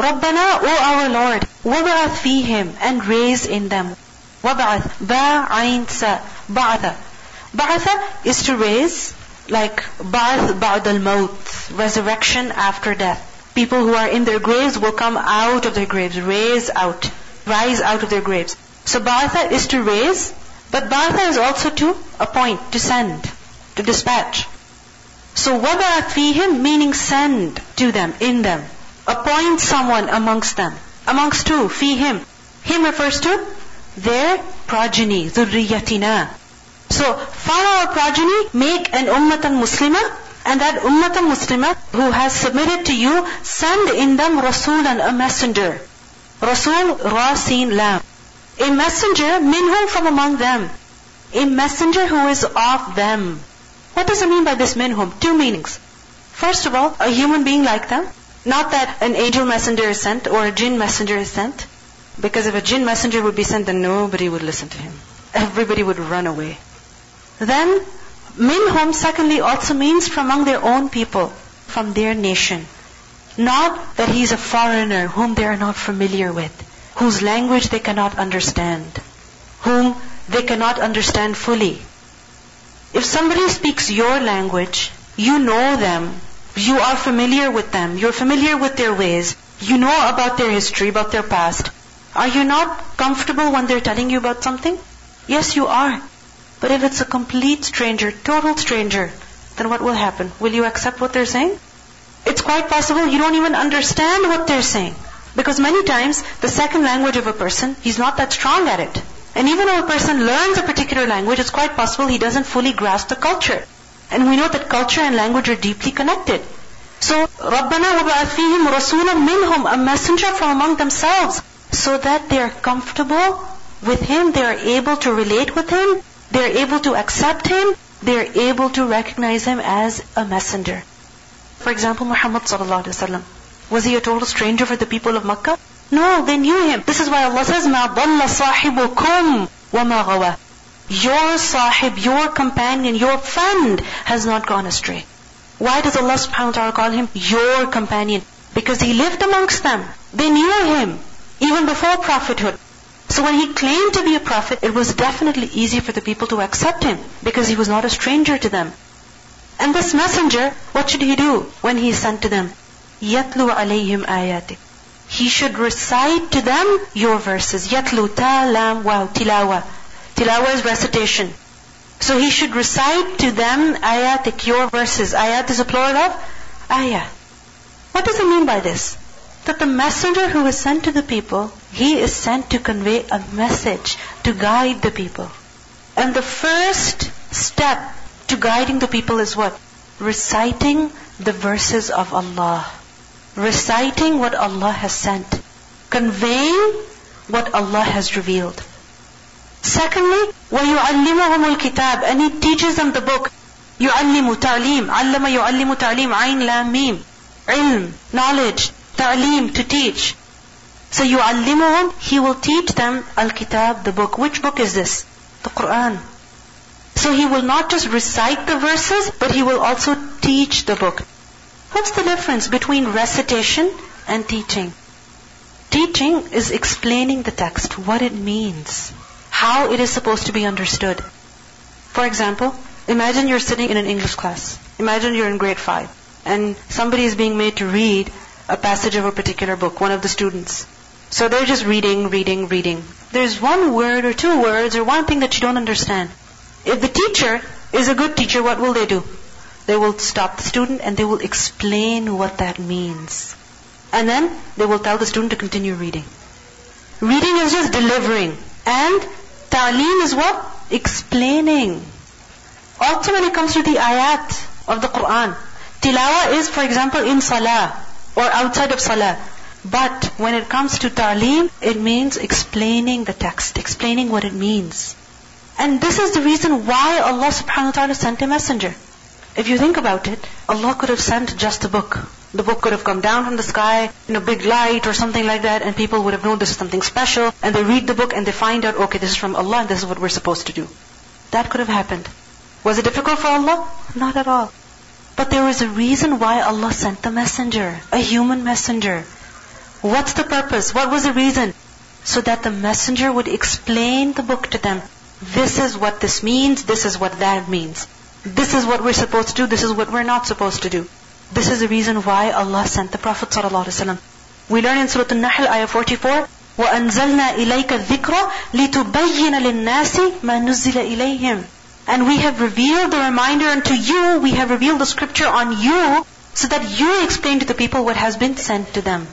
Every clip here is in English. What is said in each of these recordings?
رَبَّنَا O our Lord وَبَعَثْ فِيهِمْ and raise in them وَبَعَثْ ba ayn sa ba'atha ba'atha is to raise like ba'ath ba'd al-maut resurrection after death people who are in their graves will come out of their graves raise out rise out of their graves so ba'atha is to raise but ba'atha is also to appoint to send to dispatch so وَبَعَثْ فِيهِمْ meaning send to them, in them. Appoint someone amongst them. Amongst who? فِيهِمْ. Him refers to their progeny, ذُرِّيَّتِنَا. So, follow our progeny, make an ummatan muslima, and that ummatan muslima who has submitted to you, send in them rasulan, a messenger. Rasul, rasin lam. A messenger, minhum from among them. A messenger who is of them. What does it mean by this minhum? Two meanings. First of all, a human being like them. not that an angel messenger is sent or a jinn messenger is sent. Because if a jinn messenger would be sent, then nobody would listen to him. Everybody would run away. Then, minhum, secondly, also means from among their own people, from their nation. Not that he's a foreigner whom they are not familiar with, whose language they cannot understand, whom they cannot understand fully. If somebody speaks your language, you know them, you are familiar with them, you're familiar with their ways, you know about their history, about their past. Are you not comfortable when they're telling you about something? Yes, you are. But if it's a complete stranger, total stranger, then what will happen? Will you accept what they're saying? It's quite possible you don't even understand what they're saying. Because many times, the second language of a person, he's not that strong at it. And even if a person learns a particular language, it's quite possible he doesn't fully grasp the culture. And we know that culture and language are deeply connected. So, رَبَّنَا وَبَعَثْ فِيهِمْ رَسُولًا مِّنْهُمْ A messenger from among themselves. So that they are comfortable with him, they are able to relate with him, they are able to accept him, they are able to recognize him as a messenger. For example, Muhammad sallallahu alaihi wasallam. Was he a total stranger for the people of Makkah? No, they knew him. This is why Allah says, مَا ضَلَّ صَاحِبُكُمْ وَمَا غَوَى your sahib, your companion, your friend has not gone astray. Why does Allah subhanahu wa ta'ala call him your companion? Because he lived amongst them. They knew him even before prophethood. So when he claimed to be a prophet, it was definitely easy for the people to accept him because he was not a stranger to them. And this messenger, what should he do when he is sent to them? Yatlu alayhim ayati. He should recite to them your verses. Yatlu ta'lam wa tilawa. Tilawa is recitation. So he should recite to them ayatik, your verses. Ayat is a plural of ayah. What does it mean by this? That the messenger who is sent to the people, he is sent to convey a message, to guide the people. And the first step to guiding the people is what? Reciting the verses of Allah reciting what Allah has sent, conveying what Allah has revealed. Secondly, وَيُعَلِّمُهُمُ الْكِتَابِ And He teaches them the book. يُعَلِّمُ تَعْلِيم عَلَّمَ يُعَلِّمُ تَعْلِيم عَيْن لام ميم Ilm, knowledge, ta'lim, to teach. So يُعَلِّمُهُمْ He will teach them al-kitab, the book. Which book is this? The Quran. So He will not just recite the verses, but He will also teach the book. What's the difference between recitation and teaching? Teaching is explaining the text, what it means, how it is supposed to be understood. For example, imagine you're sitting in an English class. Imagine you're in grade 5 and somebody is being made to read a passage of a particular book, one of the students. So they're just reading, reading, reading. There's one word or two words or one thing that you don't understand. If the teacher is a good teacher, what will they do? They will stop the student and they will explain what that means. And then they will tell the student to continue reading. Reading is just delivering. And ta'lim is what? Explaining. Also when it comes to the ayat of the Quran, tilawa is for example in salah or outside of salah. But when it comes to ta'lim, it means explaining the text, explaining what it means. And this is the reason why Allah subhanahu wa ta'ala sent a messenger. If you think about it, Allah could have sent just a book. The book could have come down from the sky in a big light or something like that, and people would have known this is something special, and they read the book and they find out, okay, this is from Allah and this is what we're supposed to do. That could have happened. Was it difficult for Allah? Not at all. But there was a reason why Allah sent the messenger, a human messenger. What's the purpose? What was the reason? So that the messenger would explain the book to them. This is what this means, this is what that means. This is what we're supposed to do, this is what we're not supposed to do. This is the reason why Allah sent the Prophet ﷺ. We learn in Surah An-Nahl, ayah 44, وَأَنزَلْنَا إِلَيْكَ الذِّكْرَ لِتُبَيِّنَ لِلنَّاسِ مَا نُزِّلَ إِلَيْهِمْ And we have revealed the reminder unto you, we have revealed the scripture on you, so that you explain to the people what has been sent to them.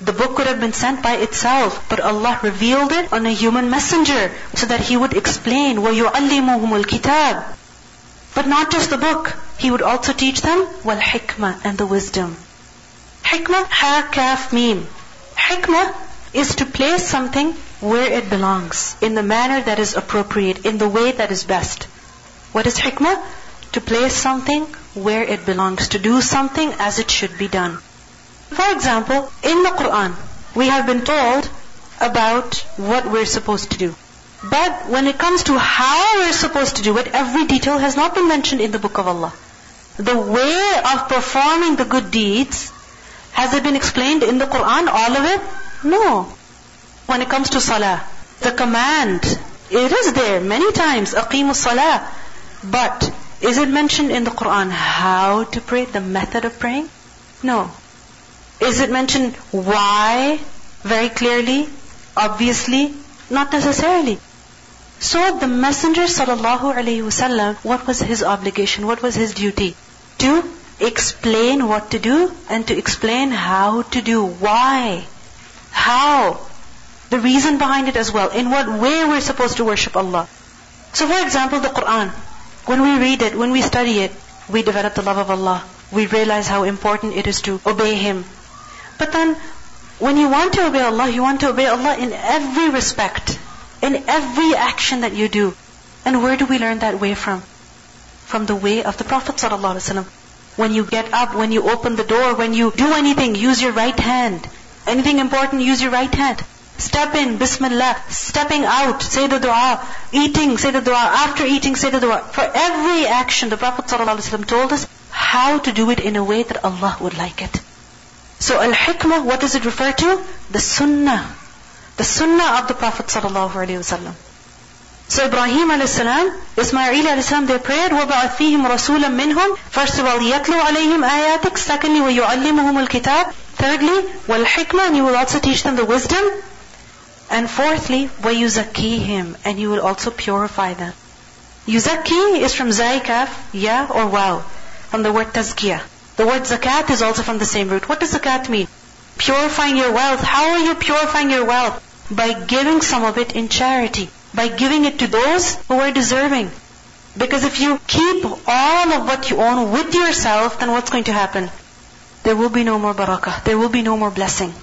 The book could have been sent by itself, but Allah revealed it on a human messenger, so that He would explain, وَيُعَلِّمُهُمُ الْكِتَابِ but not just the book. He would also teach them wal hikmah and the wisdom. Hikmah, ha, kaf, mim. Hikmah is to place something where it belongs, in the manner that is appropriate, in the way that is best. What is hikmah? To place something where it belongs, to do something as it should be done. For example, in the Quran, we have been told about what we're supposed to do. But when it comes to how we're supposed to do it, every detail has not been mentioned in the book of Allah. The way of performing the good deeds, has it been explained in the Quran, all of it? No. When it comes to salah, the command, it is there many times, aqimu salah. But is it mentioned in the Quran how to pray, the method of praying? No. Is it mentioned why very clearly, obviously? Not necessarily. So the Messenger sallallahu alaihi wasallam, what was his obligation? What was his duty? To explain what to do and to explain how to do. Why? How? The reason behind it as well. In what way we're supposed to worship Allah. So for example, the Quran. When we read it, when we study it, we develop the love of Allah. We realize how important it is to obey Him. But then, when you want to obey Allah, you want to obey Allah in every respect, in every action that you do. And where do we learn that way from? From the way of the Prophet ﷺ. When you get up, when you open the door, when you do anything, use your right hand. Anything important, use your right hand. Step in, Bismillah. Stepping out, say the dua. Eating, say the dua. After eating, say the dua. For every action, the Prophet ﷺ told us how to do it in a way that Allah would like it. So al-hikmah, what does it refer to? The sunnah The sunnah of the Prophet ﷺ. So Ibrahim a.s., Ismail a.s., they prayed, وَبَعَثْ فِيهِمْ رَسُولًا مِّنْهُمْ First of all, يَتْلُو عَلَيْهِمْ آيَاتِكَ Secondly, وَيُعَلِّمُهُمُ الْكِتَابِ Thirdly, وَالْحِكْمَةِ And you will also teach them the wisdom. And fourthly, وَيُزَكِّيهِمْ And you will also purify them. Yuzakki is from zaikaf, ya or wow, from the word tazkiyah. The word zakat is also from the same root. What does zakat mean? Purifying your wealth. How are you purifying your wealth? By giving some of it in charity. By giving it to those who are deserving. Because if you keep all of what you own with yourself, then what's going to happen? There will be no more barakah. There will be no more blessing.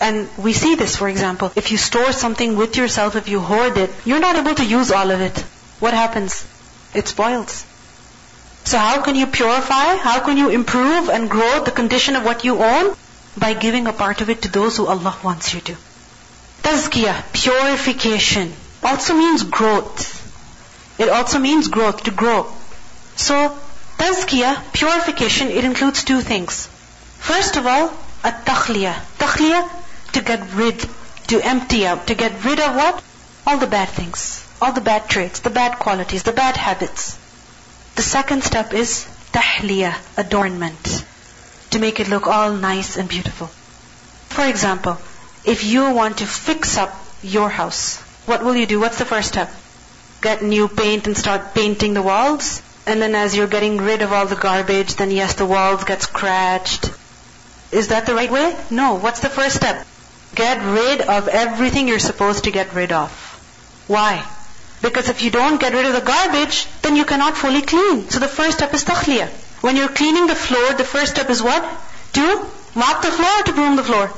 And we see this, for example. If you store something with yourself, if you hoard it, you're not able to use all of it. What happens? It spoils. So how can you purify? How can you improve and grow the condition of what you own? By giving a part of it to those who Allah wants you to. Tazkiyah, purification, also means growth. It also means growth, to grow. So, tazkiyah, purification, it includes two things. First of all, a takhliyah. Takhliyah, to get rid, to empty out, to get rid of what? All the bad things, all the bad traits, the bad qualities, the bad habits. The second step is tahliyah, adornment, to make it look all nice and beautiful. For example, if you want to fix up your house, what will you do? What's the first step? Get new paint and start painting the walls? And then as you're getting rid of all the garbage, then yes, the walls get scratched. Is that the right way? No. What's the first step? Get rid of everything you're supposed to get rid of. Why? Because if you don't get rid of the garbage, then you cannot fully clean. So the first step is takhliyah. When you're cleaning the floor, the first step is what? To mop the floor or to broom the floor?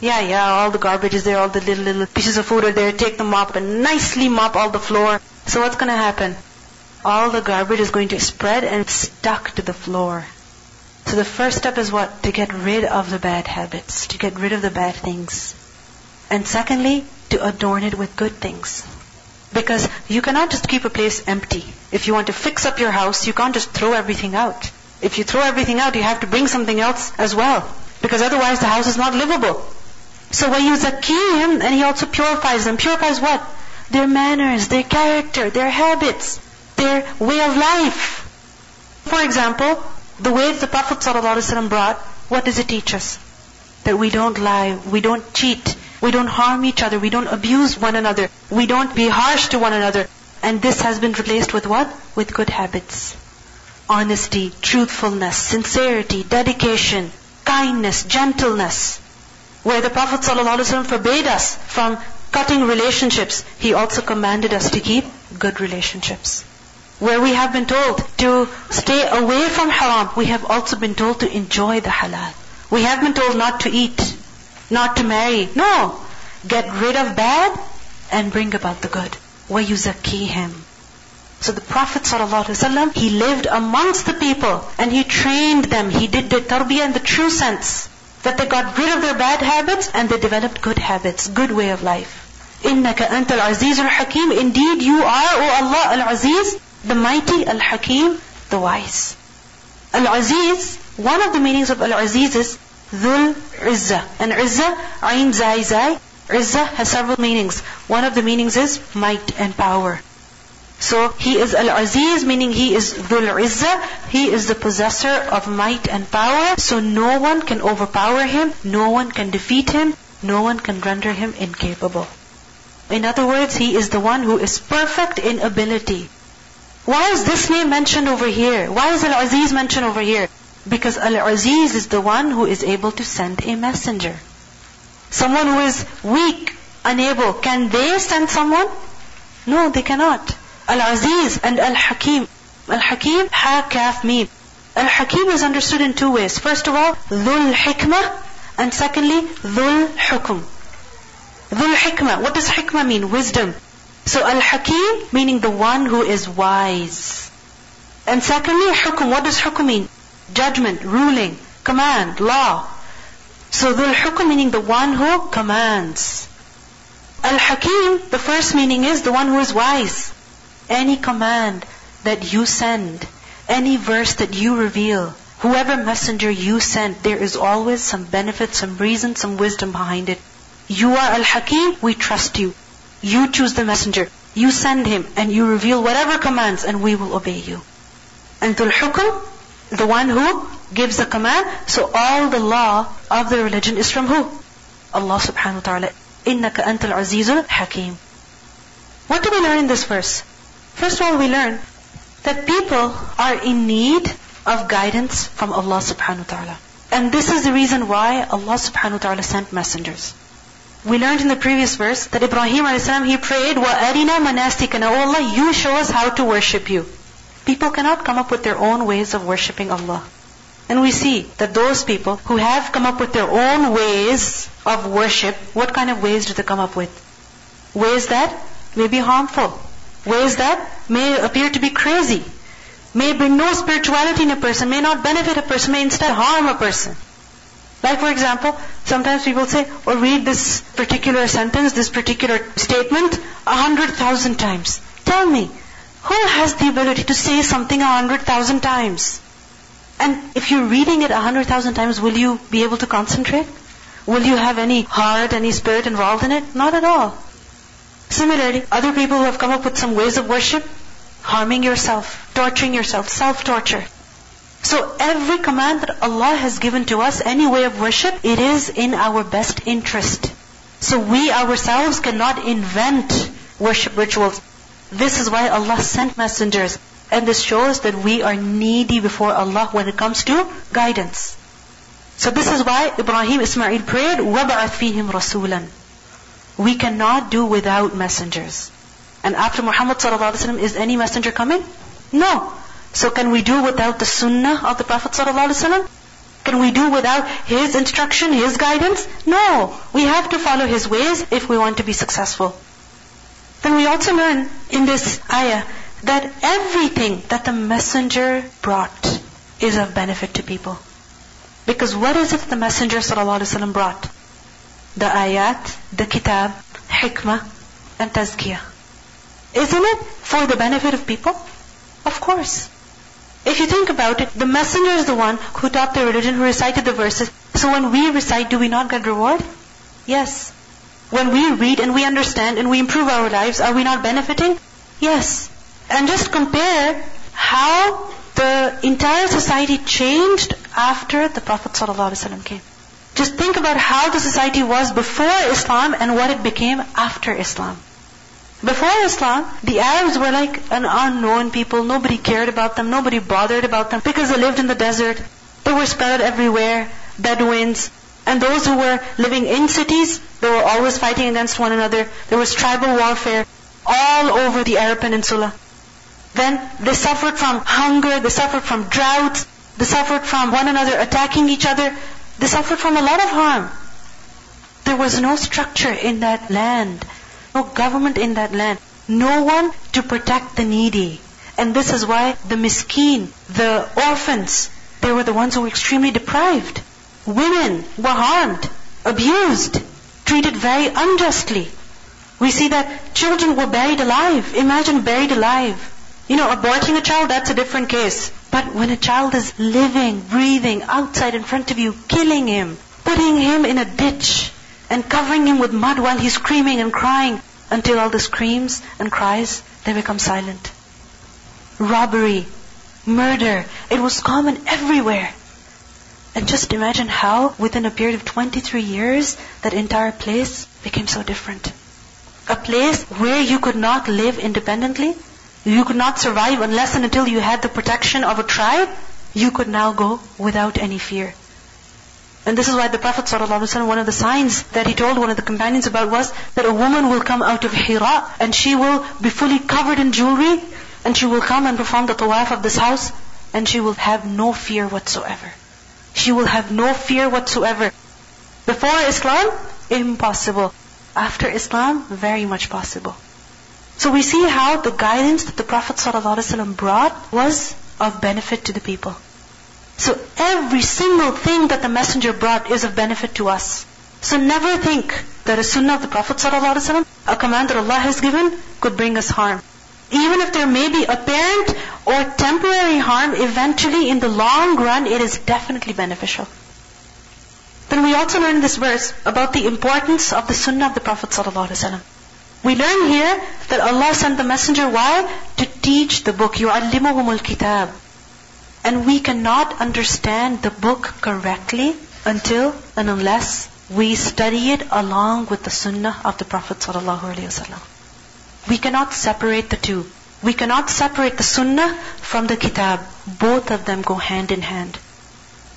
Yeah, yeah, all the garbage is there, all the little, little pieces of food are there. Take the mop and nicely mop all the floor. So what's going to happen? All the garbage is going to spread and stuck to the floor. So the first step is what? To get rid of the bad habits, to get rid of the bad things. And secondly, to adorn it with good things. Because you cannot just keep a place empty. If you want to fix up your house, you can't just throw everything out. If you throw everything out, you have to bring something else as well. Because otherwise the house is not livable. So when you him, and he also purifies them. Purifies what? Their manners, their character, their habits, their way of life. For example, the way the Prophet ﷺ brought, what does it teach us? That we don't lie, we don't cheat, we don't harm each other, we don't abuse one another, we don't be harsh to one another. And this has been replaced with what? With good habits. Honesty, truthfulness, sincerity, dedication, kindness, gentleness Where the Prophet ﷺ forbade us from cutting relationships, he also commanded us to keep good relationships. Where we have been told to stay away from haram, we have also been told to enjoy the halal. We have been told not to eat, not to marry. No. Get rid of bad and bring about the good. وَيُزَكِّيهِمْ So the Prophet ﷺ, he lived amongst the people and he trained them. He did the tarbiyah in the true sense. That they got rid of their bad habits and they developed good habits, good way of life. إِنَّكَ أَنْتَ الْعَزِيزُ الْحَكِيمُ Indeed you are, O Allah, Al-Aziz, the mighty, Al-Hakim, the wise. Al-Aziz, one of the meanings of Al-Aziz is Dhul Izzah. And Izzah, Ain Zai Zai, Izzah has several meanings. One of the meanings is might and power. So he is Al-Aziz, meaning he is Dhul Izzah. He is the possessor of might and power. So no one can overpower him, no one can defeat him, no one can render him incapable. In other words, he is the one who is perfect in ability. Why is this name mentioned over here? Why is Al-Aziz mentioned over here? Because Al-Aziz is the one who is able to send a messenger. Someone who is weak, unable, can they send someone? No, they cannot. Al-Aziz and Al-Hakim. Al-Hakim, Ha, Kaf, Mim. Al-Hakim is understood in two ways. First of all, Dhul Hikmah, and secondly, Dhul Hukum. Dhul Hikmah. What does Hikmah mean? Wisdom. So Al-Hakim, meaning the one who is wise. And secondly, Hukum. What does Hukum mean? Judgment, ruling, command, law. So Dhul Hukum meaning the one who commands. Al-Hakim, the first meaning is the one who is wise any command that you send, any verse that you reveal, whoever messenger you send, there is always some benefit, some reason, some wisdom behind it. You are Al-Hakim, we trust you. You choose the messenger. You send him and you reveal whatever commands and we will obey you. And Dhul Hukum, the one who gives the command, so all the law of the religion is from who? Allah subhanahu wa ta'ala. إِنَّكَ أَنْتَ الْعَزِيزُ الْحَكِيمُ What do we learn in this verse? First of all, we learn that people are in need of guidance from Allah subhanahu wa ta'ala. And this is the reason why Allah subhanahu wa ta'ala sent messengers. We learned in the previous verse that Ibrahim a.s. he prayed, وَأَرِنَا مَنَاسِكَنَا Oh Allah, you show us how to worship you. People cannot come up with their own ways of worshipping Allah. And we see that those people who have come up with their own ways of worship, what kind of ways do they come up with? Ways that may be harmful ways that may appear to be crazy, may bring no spirituality in a person, may not benefit a person, may instead harm a person. Like for example, sometimes people say or read this particular sentence, this particular statement a hundred thousand times. Tell me, who has the ability to say something a hundred thousand times? And if you're reading it a hundred thousand times, will you be able to concentrate? Will you have any heart, any spirit involved in it? Not at all. Similarly, other people who have come up with some ways of worship, harming yourself, torturing yourself, self-torture. So every command that Allah has given to us, any way of worship, it is in our best interest. So we ourselves cannot invent worship rituals. This is why Allah sent messengers. And this shows that we are needy before Allah when it comes to guidance. So this is why Ibrahim Ismail prayed, وَبَعَثْ فِيهِمْ رَسُولًا we cannot do without messengers. And after Muhammad ﷺ, is any messenger coming? No. So can we do without the sunnah of the Prophet ﷺ? Can we do without his instruction, his guidance? No. We have to follow his ways if we want to be successful. Then we also learn in this ayah that everything that the messenger brought is of benefit to people. Because what is it the messenger ﷺ brought? The ayat, the kitab, hikmah, and tazkiyah. Isn't it for the benefit of people? Of course. If you think about it, the messenger is the one who taught the religion, who recited the verses. So when we recite, do we not get reward? Yes. When we read and we understand and we improve our lives, are we not benefiting? Yes. And just compare how the entire society changed after the Prophet ﷺ came. Just think about how the society was before Islam and what it became after Islam. Before Islam, the Arabs were like an unknown people. Nobody cared about them. Nobody bothered about them because they lived in the desert. They were spread everywhere. Bedouins. And those who were living in cities, they were always fighting against one another. There was tribal warfare all over the Arab Peninsula. Then they suffered from hunger, they suffered from droughts, they suffered from one another attacking each other. They suffered from a lot of harm. There was no structure in that land, no government in that land, no one to protect the needy. And this is why the miskeen, the orphans, they were the ones who were extremely deprived. Women were harmed, abused, treated very unjustly. We see that children were buried alive. Imagine buried alive. You know, aborting a child, that's a different case. But when a child is living, breathing outside in front of you, killing him, putting him in a ditch, and covering him with mud while he's screaming and crying, until all the screams and cries, they become silent. Robbery, murder, it was common everywhere. And just imagine how, within a period of 23 years, that entire place became so different. A place where you could not live independently, you could not survive unless and until you had the protection of a tribe, you could now go without any fear. And this is why the Prophet ﷺ, one of the signs that he told one of the companions about was that a woman will come out of Hira and she will be fully covered in jewelry and she will come and perform the tawaf of this house and she will have no fear whatsoever. She will have no fear whatsoever. Before Islam, impossible. After Islam, very much possible. So we see how the guidance that the Prophet ﷺ brought was of benefit to the people. So every single thing that the Messenger brought is of benefit to us. So never think that a sunnah of the Prophet ﷺ, a command that Allah has given, could bring us harm. Even if there may be apparent or temporary harm, eventually in the long run it is definitely beneficial. Then we also learn in this verse about the importance of the sunnah of the Prophet ﷺ. We learn here that Allah sent the messenger why? To teach the book. يُعَلِّمُهُمُ الْكِتَابِ And we cannot understand the book correctly until and unless we study it along with the sunnah of the Prophet ﷺ. We cannot separate the two. We cannot separate the sunnah from the kitab. Both of them go hand in hand.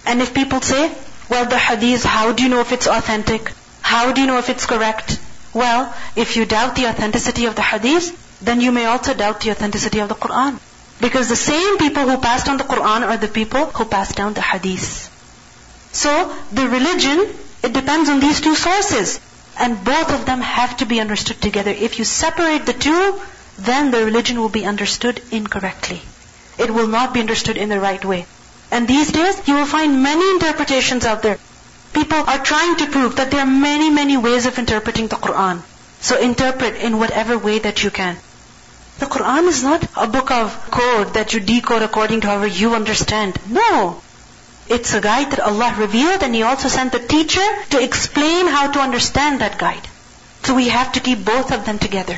And if people say, well, the hadith, how do you know if it's authentic? How do you know if it's correct? Well, if you doubt the authenticity of the hadith, then you may also doubt the authenticity of the Quran. Because the same people who passed on the Quran are the people who passed down the hadith. So, the religion, it depends on these two sources. And both of them have to be understood together. If you separate the two, then the religion will be understood incorrectly. It will not be understood in the right way. And these days, you will find many interpretations out there. People are trying to prove that there are many, many ways of interpreting the Quran. So interpret in whatever way that you can. The Quran is not a book of code that you decode according to however you understand. No. It's a guide that Allah revealed and He also sent the teacher to explain how to understand that guide. So we have to keep both of them together.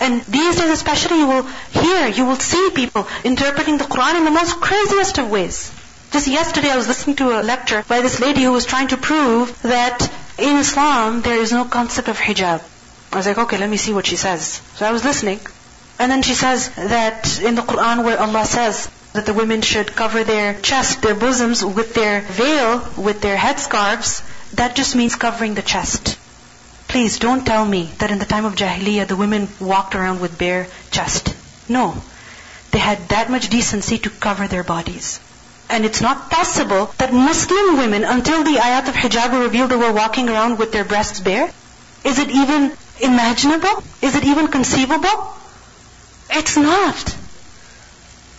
And these days especially you will hear, you will see people interpreting the Quran in the most craziest of ways. Just yesterday I was listening to a lecture by this lady who was trying to prove that in Islam there is no concept of hijab. I was like, okay, let me see what she says. So I was listening. And then she says that in the Quran where Allah says that the women should cover their chest, their bosoms with their veil, with their headscarves, that just means covering the chest. Please don't tell me that in the time of Jahiliyyah the women walked around with bare chest. No. They had that much decency to cover their bodies. And it's not possible that Muslim women, until the ayat of hijab were revealed, they were walking around with their breasts bare. Is it even imaginable? Is it even conceivable? It's not.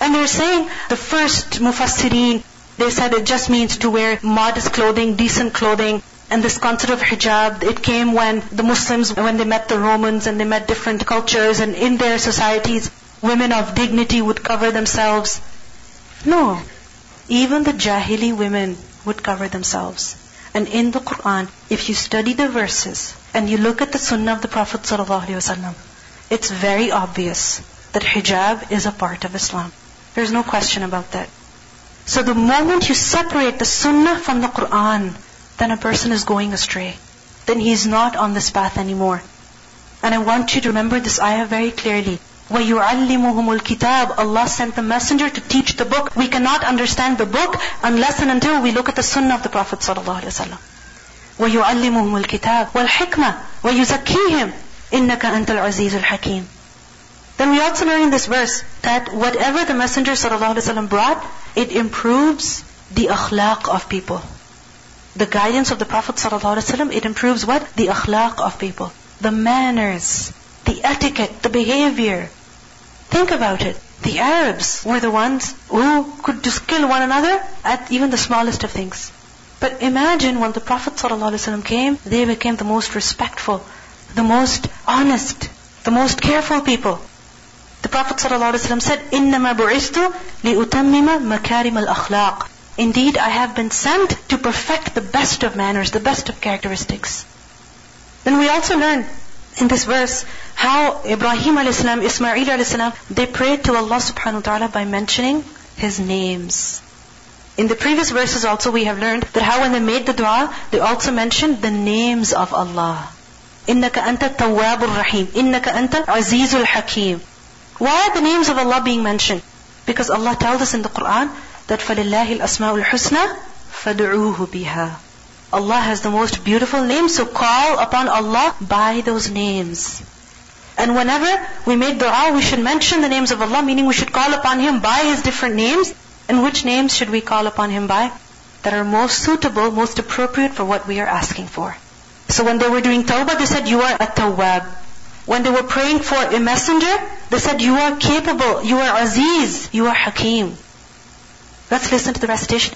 And they're saying the first mufassirin, they said it just means to wear modest clothing, decent clothing. And this concept of hijab, it came when the Muslims, when they met the Romans and they met different cultures and in their societies, women of dignity would cover themselves. No. Even the Jahili women would cover themselves. And in the Quran, if you study the verses and you look at the sunnah of the Prophet ﷺ, it's very obvious that hijab is a part of Islam. There's no question about that. So the moment you separate the sunnah from the Quran, then a person is going astray. Then he's not on this path anymore. And I want you to remember this ayah very clearly. وَيُعَلِّمُهُمُ الْكِتَابِ Allah sent the messenger to teach the book. We cannot understand the book unless and until we look at the sunnah of the Prophet ﷺ. وَيُعَلِّمُهُمُ الْكِتَابِ وَالْحِكْمَةِ وَيُزَكِّيهِمْ إِنَّكَ أَنْتَ الْعَزِيزُ الْحَكِيمُ Then we also learn in this verse that whatever the Messenger ﷺ brought, it improves the akhlaq of people. The guidance of the Prophet ﷺ, it improves what? The akhlaq of people. The manners, the etiquette, the behavior. Think about it. The Arabs were the ones who could just kill one another at even the smallest of things. But imagine when the Prophet ﷺ came, they became the most respectful, the most honest, the most careful people. The Prophet ﷺ said, إِنَّمَا بُعِثْتُ لِأُتَمِّمَ مَكَارِمَ الْأَخْلَاقِ Indeed, I have been sent to perfect the best of manners, the best of characteristics. Then we also learn in this verse how Ibrahim a.s., Ismail a.s., they prayed to Allah subhanahu wa ta'ala by mentioning His names. In the previous verses also we have learned that how when they made the dua, they also mentioned the names of Allah. إِنَّكَ أَنْتَ التَّوَّابُ الرَّحِيمُ إِنَّكَ أَنْتَ الْعَزِيزُ الْحَكِيمُ Why are the names of Allah being mentioned? Because Allah tells us in the Quran that فَلِلَّهِ الْأَسْمَاءُ الْحُسْنَى فَادْعُوهُ بِهَا Allah has the most beautiful names, so call upon Allah by those names. And whenever we make dua, we should mention the names of Allah, meaning we should call upon Him by His different names. And which names should we call upon Him by? That are most suitable, most appropriate for what we are asking for. So when they were doing tawbah, they said, you are a tawwab. When they were praying for a messenger, they said, you are capable, you are aziz, you are hakim. Let's listen to the recitation.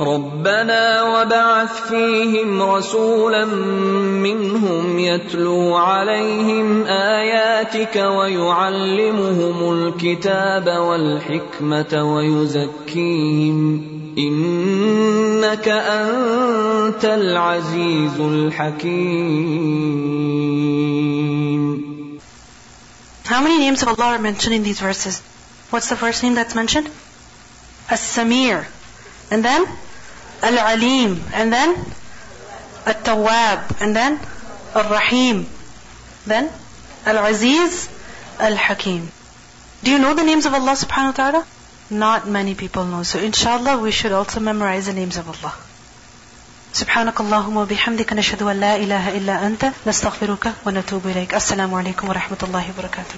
ربنا وبعث فيهم رسولا منهم يتلو عليهم اياتك ويعلمهم الكتاب والحكمه ويزكيهم انك انت العزيز الحكيم How many names of Allah are mentioned in these verses? What's the first name that's mentioned? As-Samir. And then? Al-Alim, and then At-Tawwab, and then Al-Rahim, then Al-Aziz, Al-Hakim. Do you know the names of Allah subhanahu wa ta'ala? Not many people know. So inshallah we should also memorize the names of Allah. سبحانك اللهم وبحمدك نشهد أن لا إله إلا أنت نستغفرك ونتوب إليك السلام عليكم ورحمة الله وبركاته